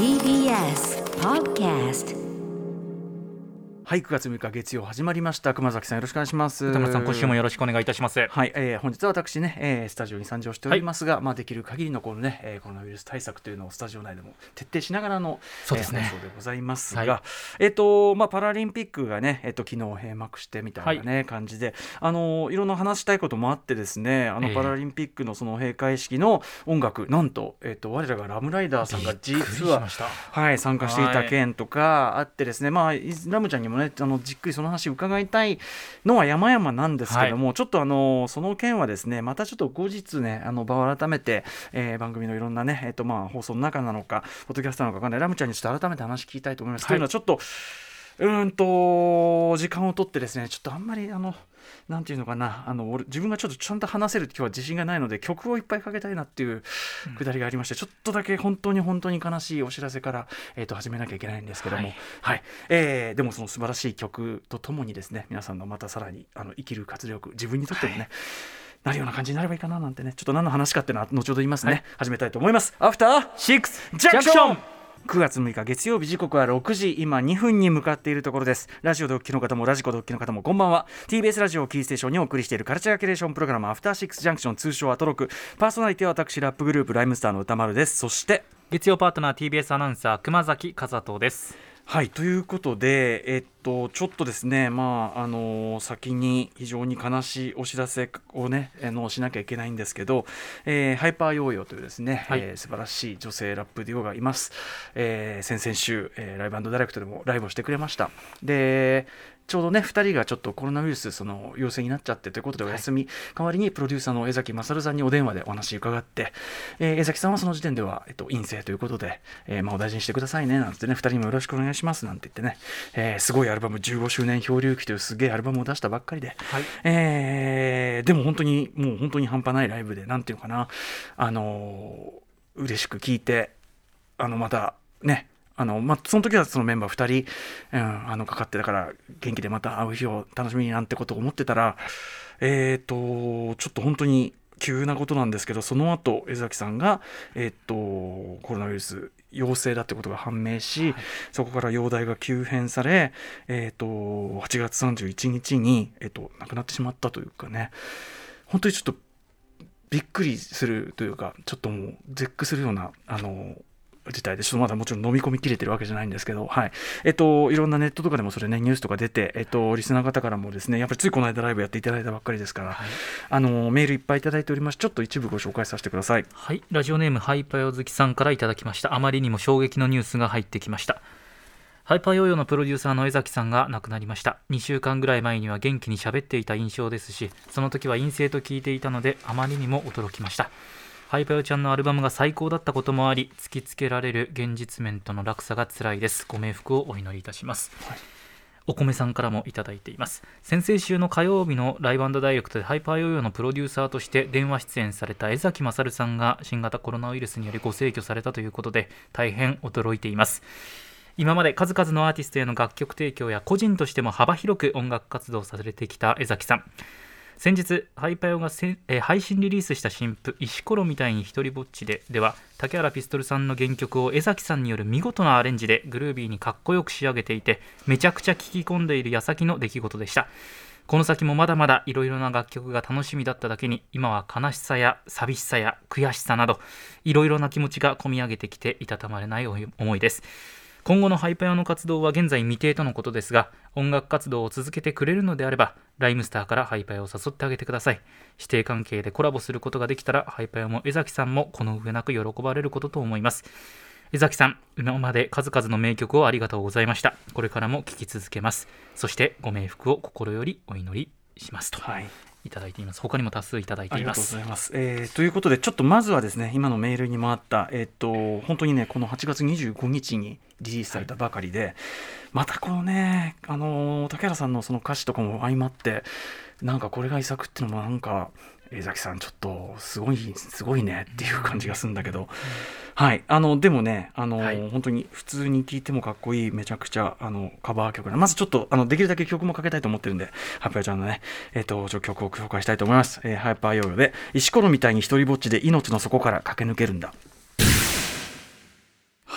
TBS Podcast はい9月6日月曜始まりました。熊崎さんよろしくお願いします。歌村さん今週もよろしくお願いいたします。はい、えー、本日は私ね、えー、スタジオに参上しておりますが、はい、まあできる限りのこのね、えー、コロナウイルス対策というのをスタジオ内でも徹底しながらのそうですね、えー、放送でございますが、はい、えっ、ー、とまあパラリンピックがねえっ、ー、と昨日閉幕してみたいなね、はい、感じであのいろんな話したいこともあってですねあのパラリンピックのその閉会式の音楽、なんとえっ、と我らがラムライダーさんが実ははい参加していた件とかあってですね、まあラムちゃんにもねあのじっくりその話伺いたいのは山々なんですけども、はい、ちょっとあのその件はですねまたちょっと後日ねあの場を改めて、えー、番組のいろんなね、えーとまあ、放送の中なのかポッドキャストなのか分かんないラムちゃんにちょっと改めて話聞きたいと思います。はい、というのはちょっとうんと時間を取ってですねちょっとあんまりあのなんていうのかなあの俺自分がちょっとちゃんと話せる今日は自信がないので曲をいっぱいかけたいなっていうくだりがありまして、うん、ちょっとだけ本当に本当に悲しいお知らせから、えー、と始めなきゃいけないんですけども、はい、はい、えー、でもその素晴らしい曲とともにですね皆さんのまたさらにあの生きる活力自分にとってもね、はい。なるような感じになればいいかななんてねちょっと何の話かっていうのは後ほど言いますね、はい、始めたいと思います。アフターシックスジャンクション9月6日月曜日時刻は6時今2分に向かっているところです。ラジオドッキの方もラジコドッキの方もこんばんは。TBS ラジオキーステーションにお送りしているカルチャーキュレーションプログラムアフターシックスジャンクション通称アトロク。パーソナリティは私ラップグループライムスターの歌丸です。そして月曜パートナー TBS アナウンサー熊崎和人です。はいということで、えっと、ちょっとですね、まああの先に非常に悲しいお知らせをね、あのしなきゃいけないんですけど、えー、ハイパーヨーヨーというですね、はい、えー、素晴らしい女性ラップデュオがいます。えー、先々週、えー、ライブダイレクトでもライブをしてくれました。で、ちょうどね2人がちょっとコロナウイルスその陽性になっちゃってということでお休み、はい、代わりにプロデューサーの江崎勝さんにお電話でお話伺って、えー、江崎さんはその時点では、えっと、陰性ということで、えーまあ、お大事にしてくださいねなんてね2人もよろしくお願いしますなんて言ってね、えー、すごいアルバム15周年漂流記というすげえアルバムを出したばっかりで、はい、えー、でも本当にもう本当に半端ないライブでなんていうのかなあのー、嬉しく聞いてあのまたねあの、まあ、その時はそのメンバー2人、うん、あの、かかってたから、元気でまた会う日を楽しみになんてことを思ってたら、えっ、ー、と、ちょっと本当に急なことなんですけど、その後、江崎さんが、えっ、ー、と、コロナウイルス陽性だってことが判明し、はい、そこから容体が急変され、えっ、ー、と、8月31日に、えっ、と、亡くなってしまったというかね、本当にちょっと、びっくりするというか、ちょっともう絶句するような、あの、自体で、ちょっとまだもちろん飲み込みきれてるわけじゃないんですけど、はい。えっと、いろんなネットとかでもそれね、ニュースとか出て、えっと、リスナー方からもですね、やっぱりついこの間ライブやっていただいたばっかりですから、はい、あの、メールいっぱいいただいております。ちょっと一部ご紹介させてください。はい。ラジオネーム、ハイパヨ好きさんからいただきました。あまりにも衝撃のニュースが入ってきました。ハイパーヨーヨーのプロデューサーの江崎さんが亡くなりました2週間ぐらい前には元気に喋っていた印象ですしその時は陰性と聞いていたのであまりにも驚きましたハイパヨちゃんのアルバムが最高だったこともあり突きつけられる現実面との落差が辛いです。ご冥福をお祈りいたします、はい。お米さんからもいただいています。先々週の火曜日のライブダイレクトでハイパーヨーヨーのプロデューサーとして電話出演された江崎勝さんが新型コロナウイルスによりご逝去されたということで大変驚いています。今まで数々のアーティストへの楽曲提供や個人としても幅広く音楽活動されてきた江崎さん先日ハイパヨがせ、えー、配信リリースした新譜「石ころみたいに一人ぼっちで」では竹原ピストルさんの原曲を江崎さんによる見事なアレンジでグルービーにかっこよく仕上げていてめちゃくちゃ聴き込んでいる矢先の出来事でした。この先もまだまだいろいろな楽曲が楽しみだっただけに今は悲しさや寂しさや悔しさなどいろいろな気持ちが込み上げてきていたたまれない思いです。今後のハイパーの活動は現在未定とのことですが、音楽活動を続けてくれるのであれば、ライムスターからハイパーを誘ってあげてください。指定関係でコラボすることができたら、ハイパーも江崎さんもこの上なく喜ばれることと思います。江崎さん、今まで数々の名曲をありがとうございました。これからも聴き続けます。そしてご冥福を心よりお祈りしますと。はいいただいています。他にも多数いただいています。ありがとうございます。えー、ということで、ちょっとまずはですね、今のメールにもあった、えっ、と、本当にね、この8月25日にリリースされたばかりで、はい、またこのね、あの竹原さんのその歌詞とかも相まって、なんかこれが遺作っていうのもなんか、江崎さんちょっとすごいすごいねっていう感じがするんだけど、はいあのでもねあの、はい、本当に普通に聴いてもかっこいいめちゃくちゃあのカバー曲まずちょっとあのできるだけ曲もかけたいと思ってるんでハッピーちゃんのねえっ、ー、と曲を紹介したいと思います、えー、ハイパーヨーヨーで石ころみたいに一人ぼっちで命の底から駆け抜けるんだ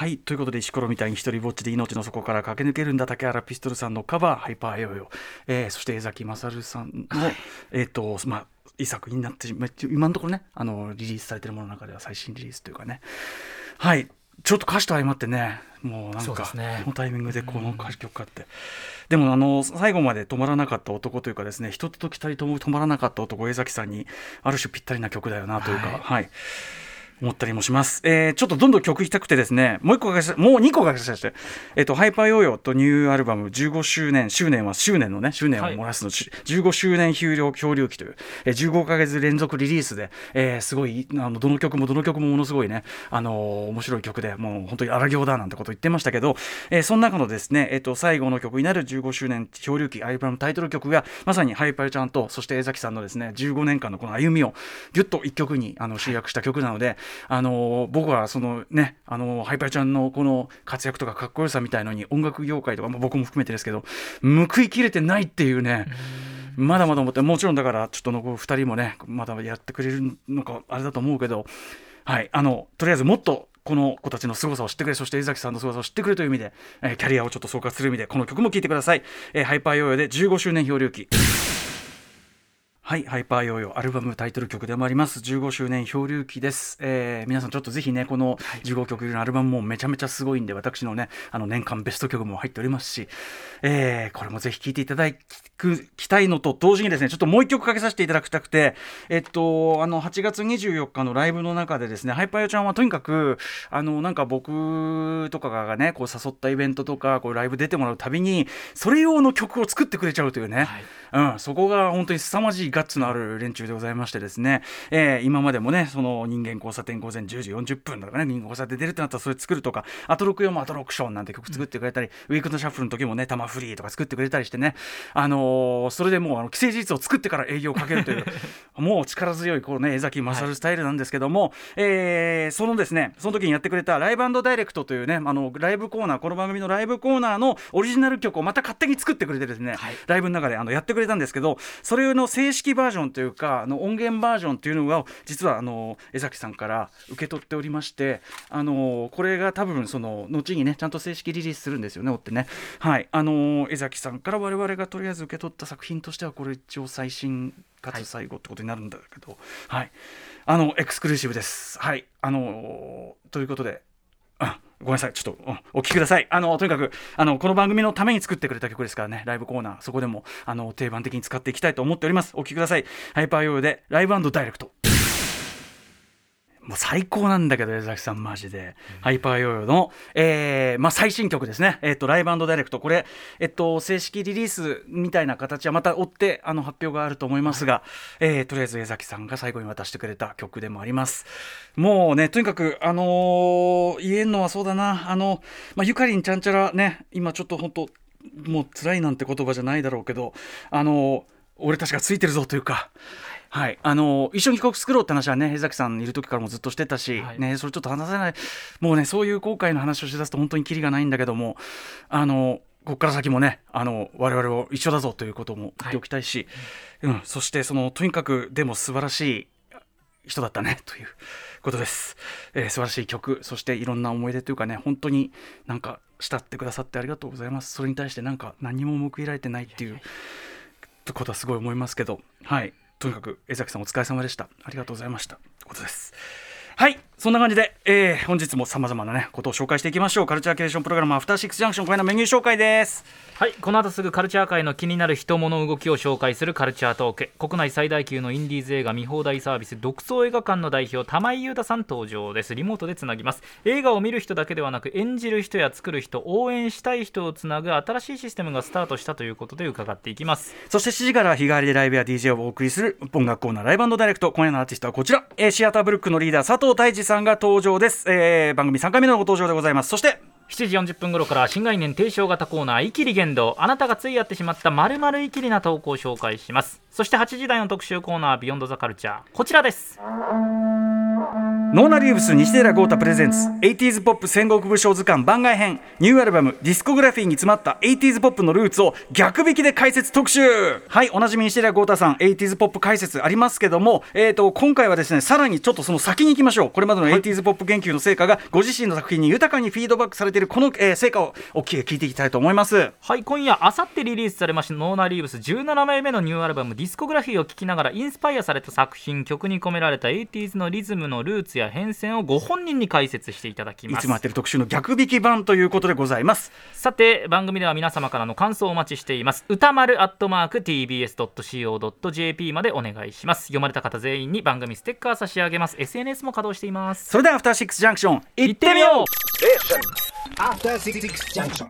はいということで石ころみたいに一人ぼっちで命の底から駆け抜けるんだ竹原ピストルさんのカバー「ハイパーヨーヨ。ー」えー、そして江崎勝さんの、はい、えっ、ー、とまあいい作品になって今のところねあのリリースされてるものの中では最新リリースというかね。はい。ちょっと歌詞と相まってねもうなんか、ね、このタイミングでこの歌詞曲かって、でもあの最後まで止まらなかった男というかですね人と来たりとも止まらなかった男江崎さんにある種ぴったりな曲だよなというか、はい、はい思ったりもします。えー、ちょっとどんどん曲いきたくてですね、もう一個かけもう2個かけさせて、えっ、ー、と、ハイパーヨーヨーとニューアルバム15周年、周年は周年のね、周年を漏らすの、はい、15周年漂流漂流期という、えー、15か月連続リリースで、えー、すごい、あの、どの曲もどの曲もものすごいね、あのー、面白い曲で、もう本当に荒行だなんてこと言ってましたけど、えー、その中のですね、えっ、ー、と、最後の曲になる15周年漂流期アルバムタイトル曲が、まさにハイパーちゃんと、そして江崎さんのですね、15年間のこの歩みを、ぎゅっと一曲にあの集約した曲なので、あのー僕はそのねあのハイパーちゃんのこの活躍とかかっこよさみたいのに音楽業界とか、まあ、僕も含めてですけど報いきれてないっていうねまだまだ思ってもちろんだからちょっとの2人もねまだやってくれるのかあれだと思うけどはいあのとりあえずもっとこの子たちの凄さを知ってくれ、そして江崎さんの凄さを知ってくれという意味で、えー、キャリアをちょっと総括する意味で、この曲も聴いてください。えー、ハイパーヨーヨーで15周年漂流記。はい、ハイパーヨーヨーアルバムタイトル曲でもあります。15周年漂流記です、えー、皆さんちょっとぜひねこの15曲のアルバムもめちゃめちゃすごいんで私のねあの年間ベスト曲も入っておりますし、えー、これもぜひ聴いていただきたいのと同時にですねちょっともう一曲かけさせていただきたくてえっとあの8月24日のライブの中でですねハイパーヨーちゃんはとにかくあのなんか僕とかがねこう誘ったイベントとかこうライブ出てもらうたびにそれ用の曲を作ってくれちゃうというね、はい。うん、そこが本当に凄まじいガッツのある連中でございましてですね、えー、今までもねその人間交差点午前10時40分とかね人間交差点出るってなったらそれ作るとかアトロク用もアトロクションなんて曲作ってくれたり、うん、ウィークのシャッフルの時もね玉フリーとか作ってくれたりしてね。あのー、それでもうあの既成事実を作ってから営業をかけるという もう力強いこうね江崎勝スタイルなんですけども、はい、えー、そのですねその時にやってくれたライブダイレクトというねあのライブコーナーこの番組のライブコーナーのオリジナル曲をまた勝手に作ってくれてですね、はい、ライブの中であのやってくれたんですけどそれの正式バージョンというかあの音源バージョンというのは実はあの江崎さんから受け取っておりましてあのこれが多分その後にねちゃんと正式リリースするんですよね追ってね。はい。あの江崎さんから我々がとりあえず受け取った作品としてはこれ一応最新かつ最後ってことになるんだけど、はい、はい、あのエクスクルーシブです。はい。あのということでごめんなさい、ちょっとお聞きください。あのとにかくあのこの番組のために作ってくれた曲ですからね、ライブコーナー、そこでもあの定番的に使っていきたいと思っております。お聞きください。ハイパーヨーヨーでライブダイレクト。もう最高なんだけど、江崎さん、マジで。うん、ハイパーヨーヨーの、えーまあ、最新曲ですね。えっ、ー、と、ライブダイレクト。これ、えっと、正式リリースみたいな形はまた追ってあの発表があると思いますが、はい、えー、とりあえず江崎さんが最後に渡してくれた曲でもあります。もうね、とにかく、あのー、言えんのはそうだな、あの、まあ、ゆかりんちゃんちゃらね、今ちょっと本当もう辛いなんて言葉じゃないだろうけど、あのー、俺たちがついてるぞというか、はい、あの一緒に曲作ろうって話はね江崎さんいる時からもずっとしてたし、はい、ね、それちょっと話せない。もうねそういう後悔の話をしだすと本当にキリがないんだけどもあのここから先もねあの我々を一緒だぞということも言っておきたいし、はい、うん、そしてそのとにかくでも素晴らしい人だったねということです、えー、素晴らしい曲そしていろんな思い出というかね本当になんか慕ってくださってありがとうございます。それに対してなんか何も報いられてないっていうことはすごい思いますけどはいとにかく江崎さんお疲れ様でした。ありがとうございました。ことです。はい。そんな感じで、えー、本日もさまざまな、ね、ことを紹介していきましょう。カルチャーキュレーションプログラムアフターシックスジャンクション今夜のメニュー紹介です。はいこの後すぐカルチャー界の気になる人物動きを紹介するカルチャートーク。国内最大級のインディーズ映画見放題サービス独創映画館の代表玉井裕太さん登場です。リモートでつなぎます。映画を見る人だけではなく演じる人や作る人応援したい人をつなぐ新しいシステムがスタートしたということで伺っていきます。そして7時から日替わりでライブや DJ をお送りする音楽コーナー Live Direct 今夜のアーティストはこちら、えシアターブルックのリーダー佐藤タイジさんが登場です、えー、番組3回目のご登場でございます。そして7時40分頃から新概念提唱型コーナー「イキリ言動」あなたがついやってしまったまるイキリな投稿を紹介します。そして8時台の特集コーナー「 Beyond the Culture こちらです。ノーナリーブス西寺郷太プレゼンツ 80s ポップ戦国武将図鑑番外編ニューアルバムディスコグラフィーに詰まった 80s ポップのルーツを逆引きで解説特集。はいおなじみ西寺郷太さん 80s ポップ解説ありますけども、えーと、今回はですねさらにちょっとその先に行きましょう。これまでの 80s ポップ研究の成果がご自身の作品に豊かにフィードバックされているこの、えー、成果をお聞き聞いていきたいと思います。はい今夜あさってリリースされましたノーナリーブス17枚目のニューアルバムディスコグラフィーを聴きながらインスパイアされた作品曲に込められた 80s のリズムのルーツや変遷をご本人に解説していただきます。いつもやってる特集の逆引き版ということでございます。さて番組では皆様からの感想をお待ちしています。歌丸アットマーク tbs.co.jp までお願いします。読まれた方全員に番組ステッカー差し上げます。SNS も稼働しています。それではアフターシックスジャンクション行ってみよう。アフターシックスジャンクション